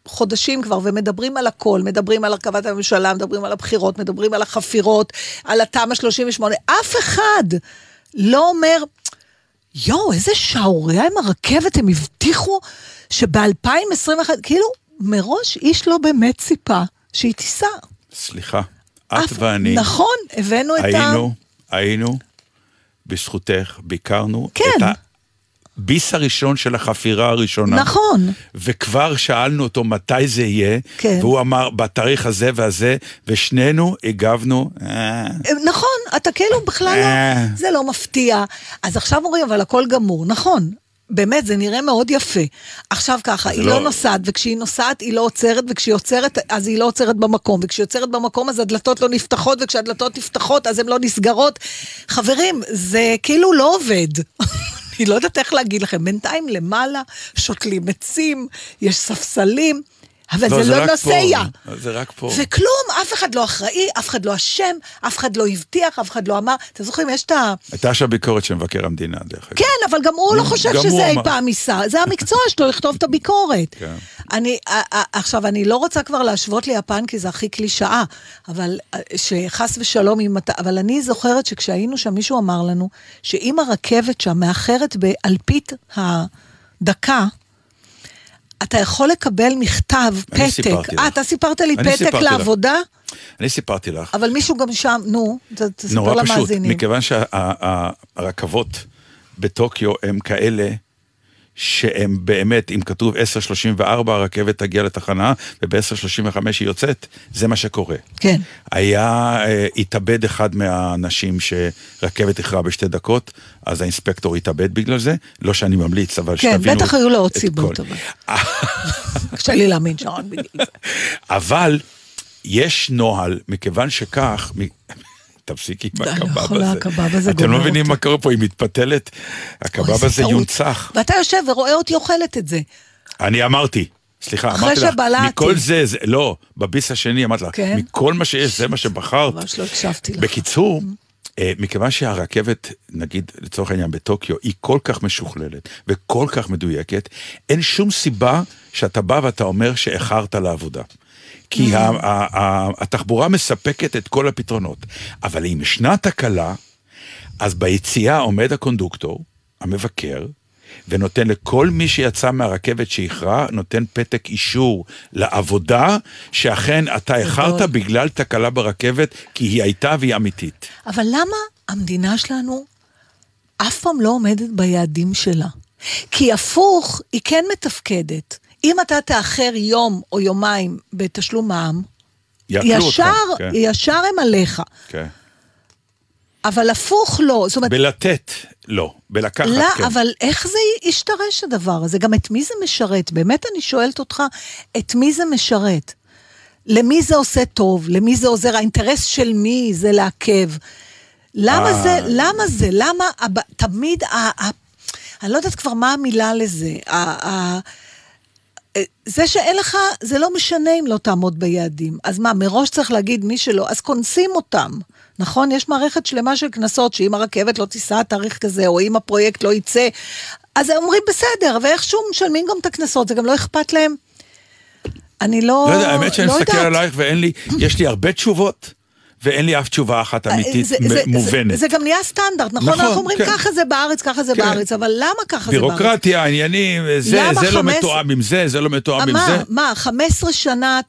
חודשים כבר, ומדברים על הכל, מדברים על הרכבת הממשלה, מדברים על הבחירות, מדברים על החפירות, על התמ"א 38, אף אחד לא אומר, יואו, איזה שערורייה עם הרכבת, הם הבטיחו שב-2021, כאילו, מראש איש לא באמת ציפה שהיא תיסע. סליחה, את אף- ואני נכון, הבאנו את ה... היינו, היינו, בזכותך, ביקרנו כן. את הביס הראשון של החפירה הראשונה. נכון. וכבר שאלנו אותו מתי זה יהיה, כן. והוא אמר בתאריך הזה והזה, ושנינו הגבנו, אה, נכון, אתה כאילו בכלל אה. לא, זה לא מפתיע. אז עכשיו אומרים, אבל הכל גמור, נכון. באמת, זה נראה מאוד יפה. עכשיו ככה, היא לא- לא נוסעת, וכשהיא נוסעת היא לא עוצרת, וכשהיא עוצרת, אז היא לא עוצרת במקום, וכשהיא עוצרת במקום אז הדלתות לא נפתחות, וכשהדלתות נפתחות אז הן לא נסגרות. חברים, זה כאילו לא עובד. אני לא יודעת איך להגיד לכם, בינתיים למעלה שותלים עצים, יש ספסלים, אבל לא, זה לא רק נוסע. פה, זה רק פה. וכלום, אף אחד לא אחראי, אף אחד לא אשם, אף אחד לא הבטיח, אף אחד לא אמר. אתם זוכרים, יש את ה... הייתה שם ביקורת של מבקר המדינה, דרך אגב. כן, אבל גם הוא לא חושב שזה אי. פעם ייסע, זה המקצוע שלו לכתוב את הביקורת. כן. אני, עכשיו, אני לא רוצה כבר להשוות ליפן, כי זה הכי קלישאה, אבל שחס ושלום, אם אתה, אבל אני זוכרת שכשהיינו שם, מישהו אמר לנו, שאם הרכבת שם מאחרת באלפית הדקה, אתה יכול לקבל מכתב, פתק. אה. אתה סיפרת לי פתק סיפרתי לך. לעבודה? אני סיפרתי לך, אבל מישהו גם שם, נו, תספר נורא פשוט, למאזינים. מכיוון שהרכבות בטוקיו הם כאלה שהם באמת, אם כתוב 10.34 הרכבת תגיע לתחנה וב-10.35 היא יוצאת, זה מה שקורה. כן. היה, אה, התאבד אחד מהאנשים שרכבת איחרה בשתי דקות, אז האינספקטור התאבד בגלל זה, לא שאני ממליץ, אבל כן, שתבינו... בטח היו לו עוד את סיבות, אבל. קשה לי להאמין שרק בגלל זה. אבל יש נוהל, מכיוון שכך, תפסיקי עם לא הקבב יכולה, הזה. הקבב הזה אתם לא מבינים. מה קורה פה, היא מתפתלת, הקבב הזה. יונצח. ואתה יושב ורואה אותי אוכלת את זה. אני אמרתי, סליחה, אמרתי לך. מכל זה, זה, לא, בביס השני אמרתי לך, כן? מכל מה שיש, זה מה שבחרת. ממש לא הקשבתי לך. בקיצור, אה, מכיוון שהרכבת, נגיד לצורך העניין בטוקיו, היא כל כך משוכללת וכל כך מדויקת, אין שום סיבה שאתה בא ואתה אומר שאיחרת לעבודה. כי התחבורה מספקת את כל הפתרונות. אבל אם ישנה תקלה, אז ביציאה עומד הקונדוקטור, המבקר, ונותן לכל מי שיצא מהרכבת שאיחרה, נותן פתק אישור לעבודה, שאכן אתה איחרת. בגלל תקלה ברכבת, כי היא הייתה והיא אמיתית. אבל למה המדינה שלנו אף פעם לא עומדת ביעדים שלה? כי הפוך, היא כן מתפקדת. אם אתה תאחר יום או יומיים בתשלום מע"מ, יעקלו אותך. ישר, כן, ישר הם עליך. כן. אבל הפוך לא. זאת אומרת, בלתת, לא. בלקחת, לא, כן. אבל איך זה ישתרש הדבר הזה? גם את מי זה משרת? באמת אני שואלת אותך, את מי זה משרת? למי זה עושה טוב? למי זה עוזר? האינטרס של מי זה לעכב? למה אה. זה, למה זה, למה תמיד, ה, ה, אני לא יודעת כבר מה המילה לזה, ה, ה, זה שאין לך, זה לא משנה אם לא תעמוד ביעדים. אז מה, מראש צריך להגיד מי שלא, אז קונסים אותם. נכון? יש מערכת שלמה של קנסות, שאם הרכבת לא תיסע תאריך כזה, או אם הפרויקט לא יצא, אז הם אומרים בסדר, ואיכשהו משלמים גם את הקנסות, זה גם לא אכפת להם. אני לא, לא יודע, האמת שאני לא מסתכל. עלייך ואין לי, יש לי הרבה תשובות, ואין לי אף תשובה אחת אמיתית זה- זה- מ- מובנת. זה, זה גם נהיה סטנדרט, נכון? נכון, אנחנו אומרים כן. ככה זה בארץ, ככה זה כן. בארץ, אבל למה ככה זה בארץ? בירוקרטיה, עניינים, זה, למה זה לא חמש- מתואם עם זה, זה לא מתואם עם מה, זה. מה, 15 שנה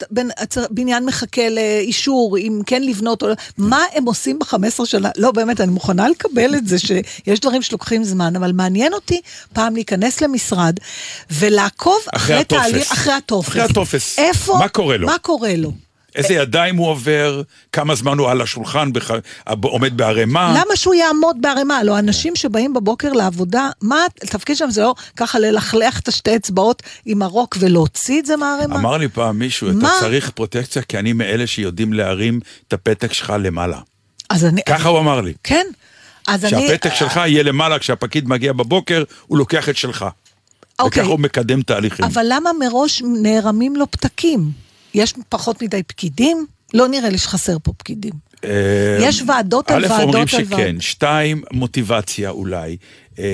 הצ- בניין מחכה לאישור, אם כן לבנות או לא, מה הם עושים ב-15 שנה? לא, באמת, אני מוכנה לקבל את זה שיש דברים שלוקחים זמן, אבל מעניין אותי פעם להיכנס למשרד ולעקוב אחרי אחרי הטופס. תהליך, אחרי הטופס. אחרי הטופס. איפה? מה קורה לו? מה קורה לו? איזה ידיים הוא עובר, כמה זמן הוא על השולחן, בח... עומד בערימה. למה שהוא יעמוד בערימה? לא, אנשים שבאים בבוקר לעבודה, מה התפקיד שלהם זה לא ככה ללכלך את השתי אצבעות עם הרוק ולהוציא את זה מהערימה? אמר לי פעם מישהו, אתה מה? צריך פרוטקציה כי אני מאלה שיודעים להרים את הפתק שלך למעלה. אז אני... ככה הוא אמר לי. כן. אז אני... שהפתק שלך יהיה למעלה, כשהפקיד מגיע בבוקר, הוא לוקח את שלך. אוקיי. וככה הוא מקדם תהליכים. אבל למה מראש נערמים לו פתקים? יש פחות מדי פקידים? לא נראה לי שחסר פה פקידים. אה, יש ועדות על א', ועדות אומרים על שכן, ועדות. שתיים, מוטיבציה אולי. אה,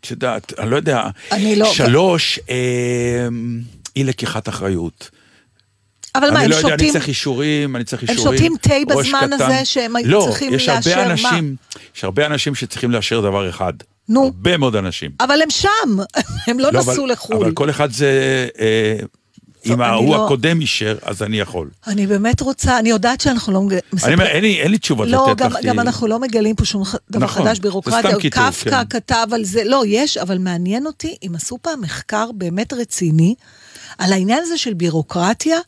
את יודעת, אני לא יודע. אני לא- שלוש, אה, אי לקיחת אחריות. אבל מה, אני הם לא יודע, אני שותים... צריך אישורים, אני צריך הם אישורים. שותים תה בזמן קטן. הזה שהם לא, צריכים יש הרבה לאשר מה? אנשים, יש הרבה אנשים שצריכים לאשר דבר אחד. נו. הרבה מאוד אנשים. אבל הם שם, הם לא לא, נסעו לחו"ל. אבל כל אחד זה... אה, אם ההוא לא- הקודם אישר, אז אני יכול. אני באמת רוצה, אני יודעת שאנחנו לא... מג- אני אומר, אין לי- אין לי תשובות לא, לתת גם, לך. גם כי- אנחנו לא מגלים פה שום דבר נכון, חדש, זה בירוקרטיה. קפקא כן. כתב על זה, לא, יש, אבל מעניין אותי אם עשו פעם מחקר באמת רציני על העניין הזה של בירוקרטיה,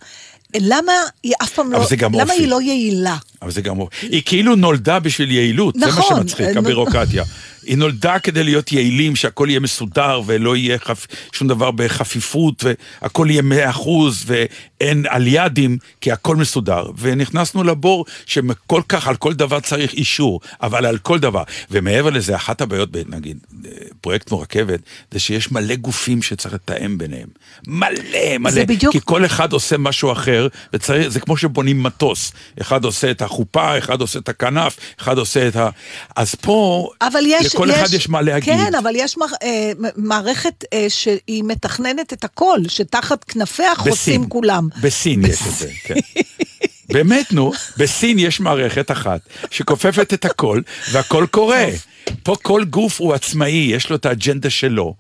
למה היא אף פעם לא, זה גם למה אופי. היא לא יעילה? אבל זה גם... היא כאילו נולדה בשביל יעילות, זה נכון, מה שמצחיק, אה, הבירוקרטיה. היא נולדה כדי להיות יעילים, שהכל יהיה מסודר ולא יהיה חפ... שום דבר בחפיפות, והכל יהיה מאה אחוז, ואין על ידים, כי הכל מסודר. ונכנסנו לבור שכל כך, על כל דבר צריך אישור, אבל על כל דבר. ומעבר לזה, אחת הבעיות, נגיד, פרויקט כמו רכבת, זה שיש מלא גופים שצריך לתאם ביניהם. מלא, מלא. בדיוק- כי כל אחד עושה משהו אחר, וצריך, זה כמו שבונים מטוס. אחד עושה את החופה, אחד עושה את הכנף, אחד עושה את ה... אז פה, אבל יש... לכל אחד יש מה להגיד. כן, אבל יש מח, אה, מערכת אה, שהיא מתכננת את הכל, שתחת כנפיה חוסים כולם. בסין יש את זה, כן. באמת, נו, בסין יש מערכת אחת שכופפת את הכל, והכל קורה. פה כל גוף הוא עצמאי, יש לו את האג'נדה שלו.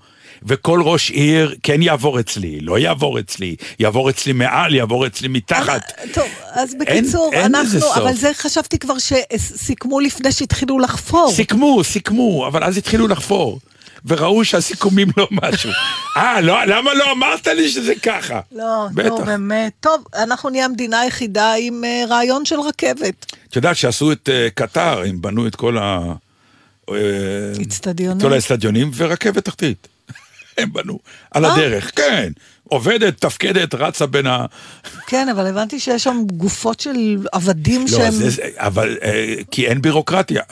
וכל ראש עיר כן יעבור אצלי, לא יעבור אצלי, יעבור אצלי מעל, יעבור אצלי מתחת. טוב, אז בקיצור, אין לזה אנחנו, סוף. אבל זה חשבתי כבר שסיכמו לפני שהתחילו לחפור. סיכמו, סיכמו, אבל אז התחילו לחפור. וראו שהסיכומים לא משהו. אה, לא, למה לא אמרת לי שזה ככה? לא, בטח. נו, באמת. טוב, אנחנו נהיה המדינה היחידה עם אה, רעיון של רכבת. את יודעת שעשו את אה, קטר, הם בנו את כל ה... אצטדיונים. את כל האצטדיונים ורכבת תחתית. הם בנו, על אה? הדרך, כן. עובדת, תפקדת, רצה בין ה... כן, אבל הבנתי שיש שם גופות של עבדים לא, שהם... זה, זה, אבל, אה, כי אין בירוקרטיה.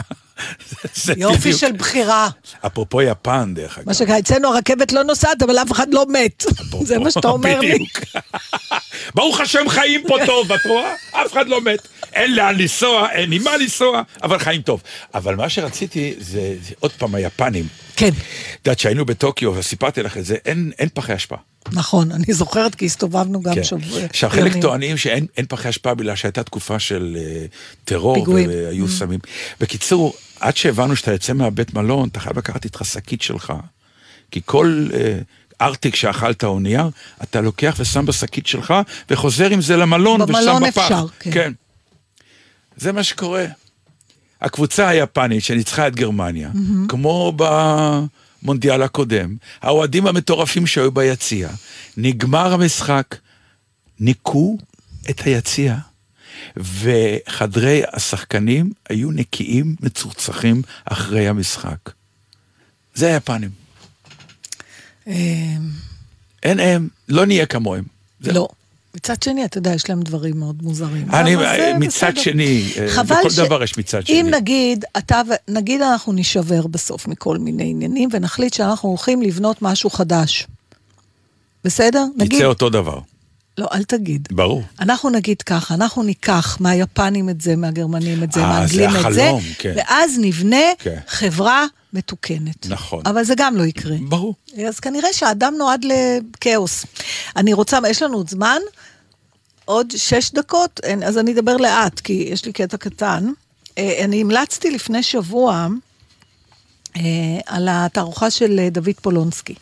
יופי. של בחירה. אפרופו יפן, דרך אגב. מה שקרה, אצלנו הרכבת לא נוסעת, אבל אף אחד לא מת. זה מה שאתה אומר לי. ברוך השם חיים פה טוב, את רואה? אף אחד לא מת. אין לאן לנסוע, אין עם מה לנסוע, אבל חיים טוב. אבל מה שרציתי זה, זה עוד פעם היפנים. כן, את יודעת, שהיינו בטוקיו וסיפרתי לך את זה, אין, אין פחי אשפה. נכון, אני זוכרת כי הסתובבנו גם כן. שבוע. עכשיו, חלק. טוענים שאין אין פחי אשפה בגלל שהייתה תקופה של אה, טרור, פיגועים. והיו סמים. בקיצור, עד שהבנו שאתה יוצא מהבית מלון, אתה חייב לקחת איתך שקית שלך. כי כל אה, ארטיק שאכלת או נייר, אתה לוקח ושם בשקית שלך, וחוזר עם זה למלון, ושם במלון בפח. אפשר, כן. כן. זה מה שקורה. הקבוצה היפנית שניצחה את גרמניה, כמו במונדיאל הקודם, האוהדים המטורפים שהיו ביציע, נגמר המשחק, ניקו את היציע, וחדרי השחקנים היו נקיים, מצוחצחים אחרי המשחק. זה היפנים. אה, אין הם, לא נהיה כמוהם. לא. מצד שני, אתה יודע, יש להם דברים מאוד מוזרים. אני, זה מצד בסדר. שני, אה, בכל ש- דבר יש מצד שני. אם נגיד, אתה, נגיד אנחנו נישבר בסוף מכל מיני עניינים, ונחליט שאנחנו הולכים לבנות משהו חדש. בסדר? נגיד, יצא אותו דבר, לא, אל תגיד. ברור. אנחנו נגיד ככה, אנחנו ניקח מהיפנים את זה, מהגרמנים את זה, אה, מהאנגלים את זה, החלום, כן. ואז נבנה כן. חברה מתוקנת. נכון. אבל זה גם לא יקרה. ברור. אז כנראה שהאדם נועד לכאוס. אני רוצה, יש לנו עוד זמן? עוד שש דקות? אז אני אדבר לאט, כי יש לי קטע קטן. אה, אני המלצתי לפני שבוע אה, על התערוכה של אה, דוד פולונסקי.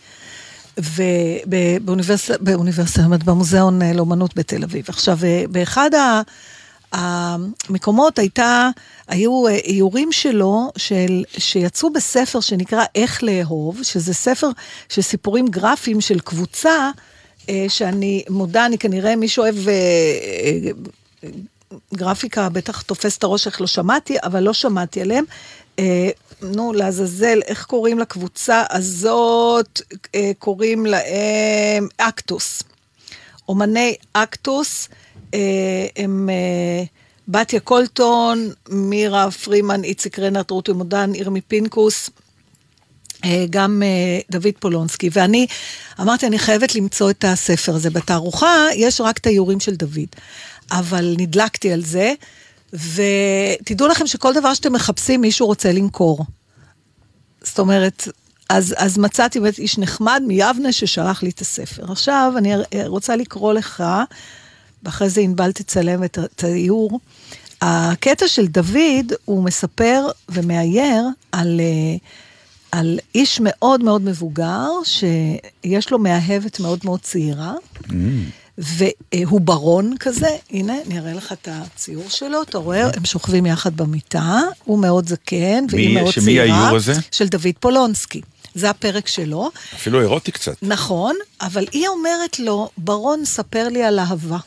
ובאוניברסיטה, באוניברסיטה, במוזיאון אה, לאומנות בתל אביב. עכשיו, באחד ה... המקומות הייתה, היו אה, איורים שלו של, שיצאו בספר שנקרא איך לאהוב, שזה ספר של סיפורים גרפיים של קבוצה, אה, שאני מודה, אני כנראה, מי שאוהב אה, גרפיקה בטח תופס את הראש איך לא שמעתי, אבל לא שמעתי עליהם. נו, לעזאזל, איך קוראים לקבוצה הזאת? קוראים להם אקטוס. אומני אקטוס, הם אה, בתיה קולטון, מירה פרידמן, איציק רנרט, רותו מודן, ירמי פינקוס, אה, גם אה, דוד פולונסקי. ואני אמרתי, אני חייבת למצוא את הספר הזה. בתערוכה יש רק את האיורים של דוד, אבל נדלקתי על זה, ותדעו לכם שכל דבר שאתם מחפשים, מישהו רוצה למכור. זאת אומרת, אז, אז מצאתי באמת איש נחמד מיבנה ששלח לי את הספר. עכשיו אני רוצה לקרוא לך, ואחרי זה ענבל תצלם את, את האיור. הקטע של דוד, הוא מספר ומאייר על, אה, על איש מאוד מאוד מבוגר, שיש לו מאהבת מאוד מאוד צעירה, והוא ברון כזה, הנה, אני אראה לך את הציור שלו, אתה רואה, הם שוכבים יחד במיטה, הוא מאוד זקן, והיא מי- מאוד שמי צעירה. האיור הזה? של דוד פולונסקי. זה הפרק שלו. אפילו אירוטי קצת. נכון, אבל היא אומרת לו, ברון, ספר לי על אהבה.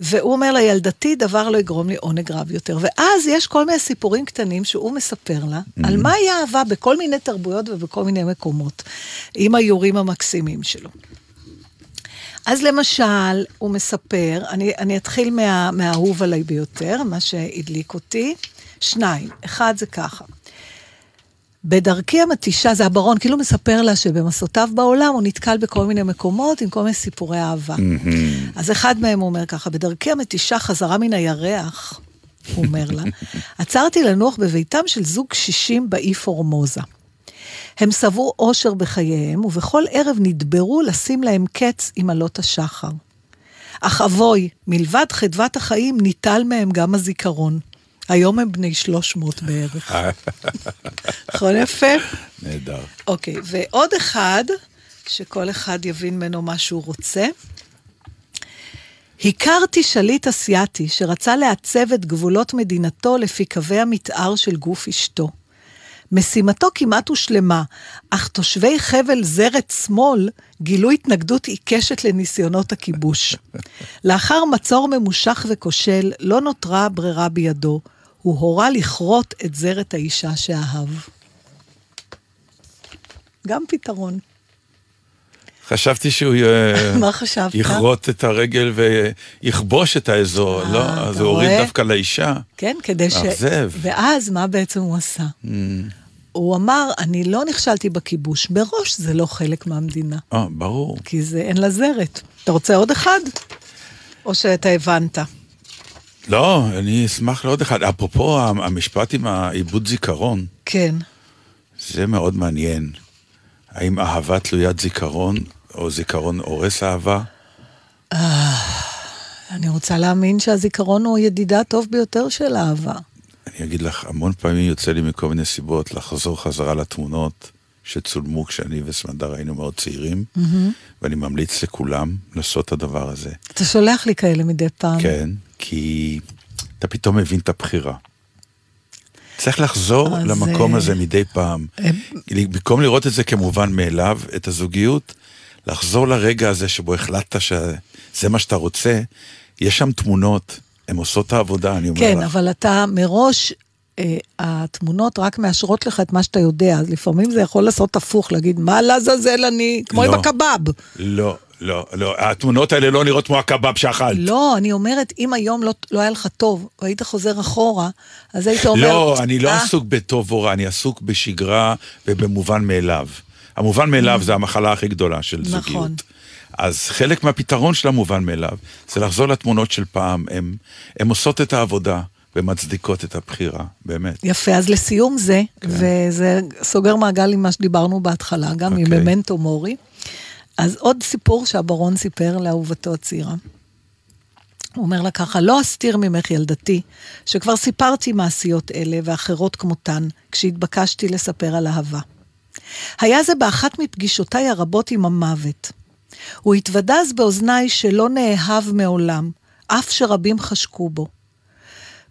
והוא אומר לה, ילדתי, דבר לא יגרום לי עונג רב יותר. ואז יש כל מיני סיפורים קטנים שהוא מספר לה, על מהי אהבה בכל מיני תרבויות ובכל מיני מקומות, עם האיורים המקסימים שלו. אז למשל, הוא מספר, אני, אני אתחיל מה, מהאהוב עליי ביותר, מה שהדליק אותי. שניים, אחד זה ככה. בדרכי המתישה, זה הברון, כאילו מספר לה שבמסעותיו בעולם הוא נתקל בכל מיני מקומות עם כל מיני סיפורי אהבה. אז אחד מהם אומר ככה, בדרכי המתישה חזרה מן הירח, הוא אומר לה, עצרתי לנוח בביתם של זוג קשישים באי פורמוזה. הם שבעו אושר בחייהם, ובכל ערב נדברו לשים להם קץ עם עלות השחר. אך אבוי, מלבד חדוות החיים, ניטל מהם גם הזיכרון. היום הם בני 300 בערך. נכון יפה? נהדר. אוקיי, ועוד אחד, שכל אחד יבין ממנו מה שהוא רוצה. הכרתי שליט אסייתי שרצה לעצב את גבולות מדינתו לפי קווי המתאר של גוף אשתו. משימתו כמעט הושלמה, אך תושבי חבל זרת שמאל גילו התנגדות עיקשת לניסיונות הכיבוש. לאחר מצור ממושך וכושל, לא נותרה ברירה בידו. הוא הורה לכרות את זרת האישה שאהב. גם פתרון. חשבתי שהוא אה? יכרות את הרגל ויכבוש את האזור, אה, לא, אז הוא הוריד? דווקא לאישה. כן, כדי ש... מאכזב. ואז מה בעצם הוא עשה? Mm. הוא אמר, אני לא נכשלתי בכיבוש, מראש זה לא חלק מהמדינה, אה, ברור. כי זה אין לה זרת. אתה רוצה עוד אחד? או שאתה הבנת? לא, אני אשמח לעוד אחד. אפרופו המשפט עם העיבוד זיכרון, כן. זה מאוד מעניין. האם אהבה תלוית זיכרון, או זיכרון הורס אהבה? אני רוצה להאמין שהזיכרון הוא ידידה הטוב ביותר של אהבה. אני אגיד לך, המון פעמים יוצא לי מכל מיני סיבות לחזור חזרה לתמונות שצולמו כשאני וסמדר היינו מאוד צעירים, ואני ממליץ לכולם לעשות את הדבר הזה. אתה שולח לי כאלה מדי פעם. כן, כי אתה פתאום מבין את הבחירה. צריך לחזור אז, למקום אה, הזה מדי פעם. אה, במקום לראות את זה כמובן מאליו, את הזוגיות, לחזור לרגע הזה שבו החלטת שזה מה שאתה רוצה, יש שם תמונות, הן עושות את העבודה, אני אומר כן, לך. אבל אתה מראש, אה, התמונות רק מאשרות לך את מה שאתה יודע, אז לפעמים זה יכול לעשות הפוך, להגיד, מה לעזאזל אני, כמו עם לא. הקבב. לא, לא, לא, התמונות האלה לא נראות כמו הקבב שאכלת. לא, אני אומרת, אם היום לא, לא היה לך טוב, והיית חוזר אחורה, אז היית אומר... לא, אני לא "אה, עסוק בטוב או רע, אני עסוק בשגרה ובמובן מאליו. המובן מאליו זה המחלה הכי גדולה של נכון. זוגיות. אז חלק מהפתרון של המובן מאליו זה לחזור לתמונות של פעם, הן עושות את העבודה ומצדיקות את הבחירה, באמת. יפה, אז לסיום זה, וזה סוגר מעגל עם מה שדיברנו בהתחלה, גם עם אוקיי. ממנטו מורי. אז עוד סיפור שהברון סיפר לאהובתו הצעירה. הוא אומר לה ככה, לא אסתיר ממך ילדתי, שכבר סיפרתי מעשיות אלה ואחרות כמותן, כשהתבקשתי לספר על אהבה. היה זה באחת מפגישותיי הרבות עם המוות. הוא התוודה אז באוזניי שלא נאהב מעולם, אף שרבים חשקו בו.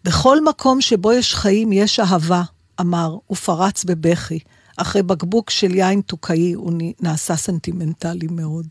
בכל מקום שבו יש חיים יש אהבה, אמר, ופרץ בבכי. אחרי בקבוק של יין תוכאי הוא נעשה סנטימנטלי מאוד.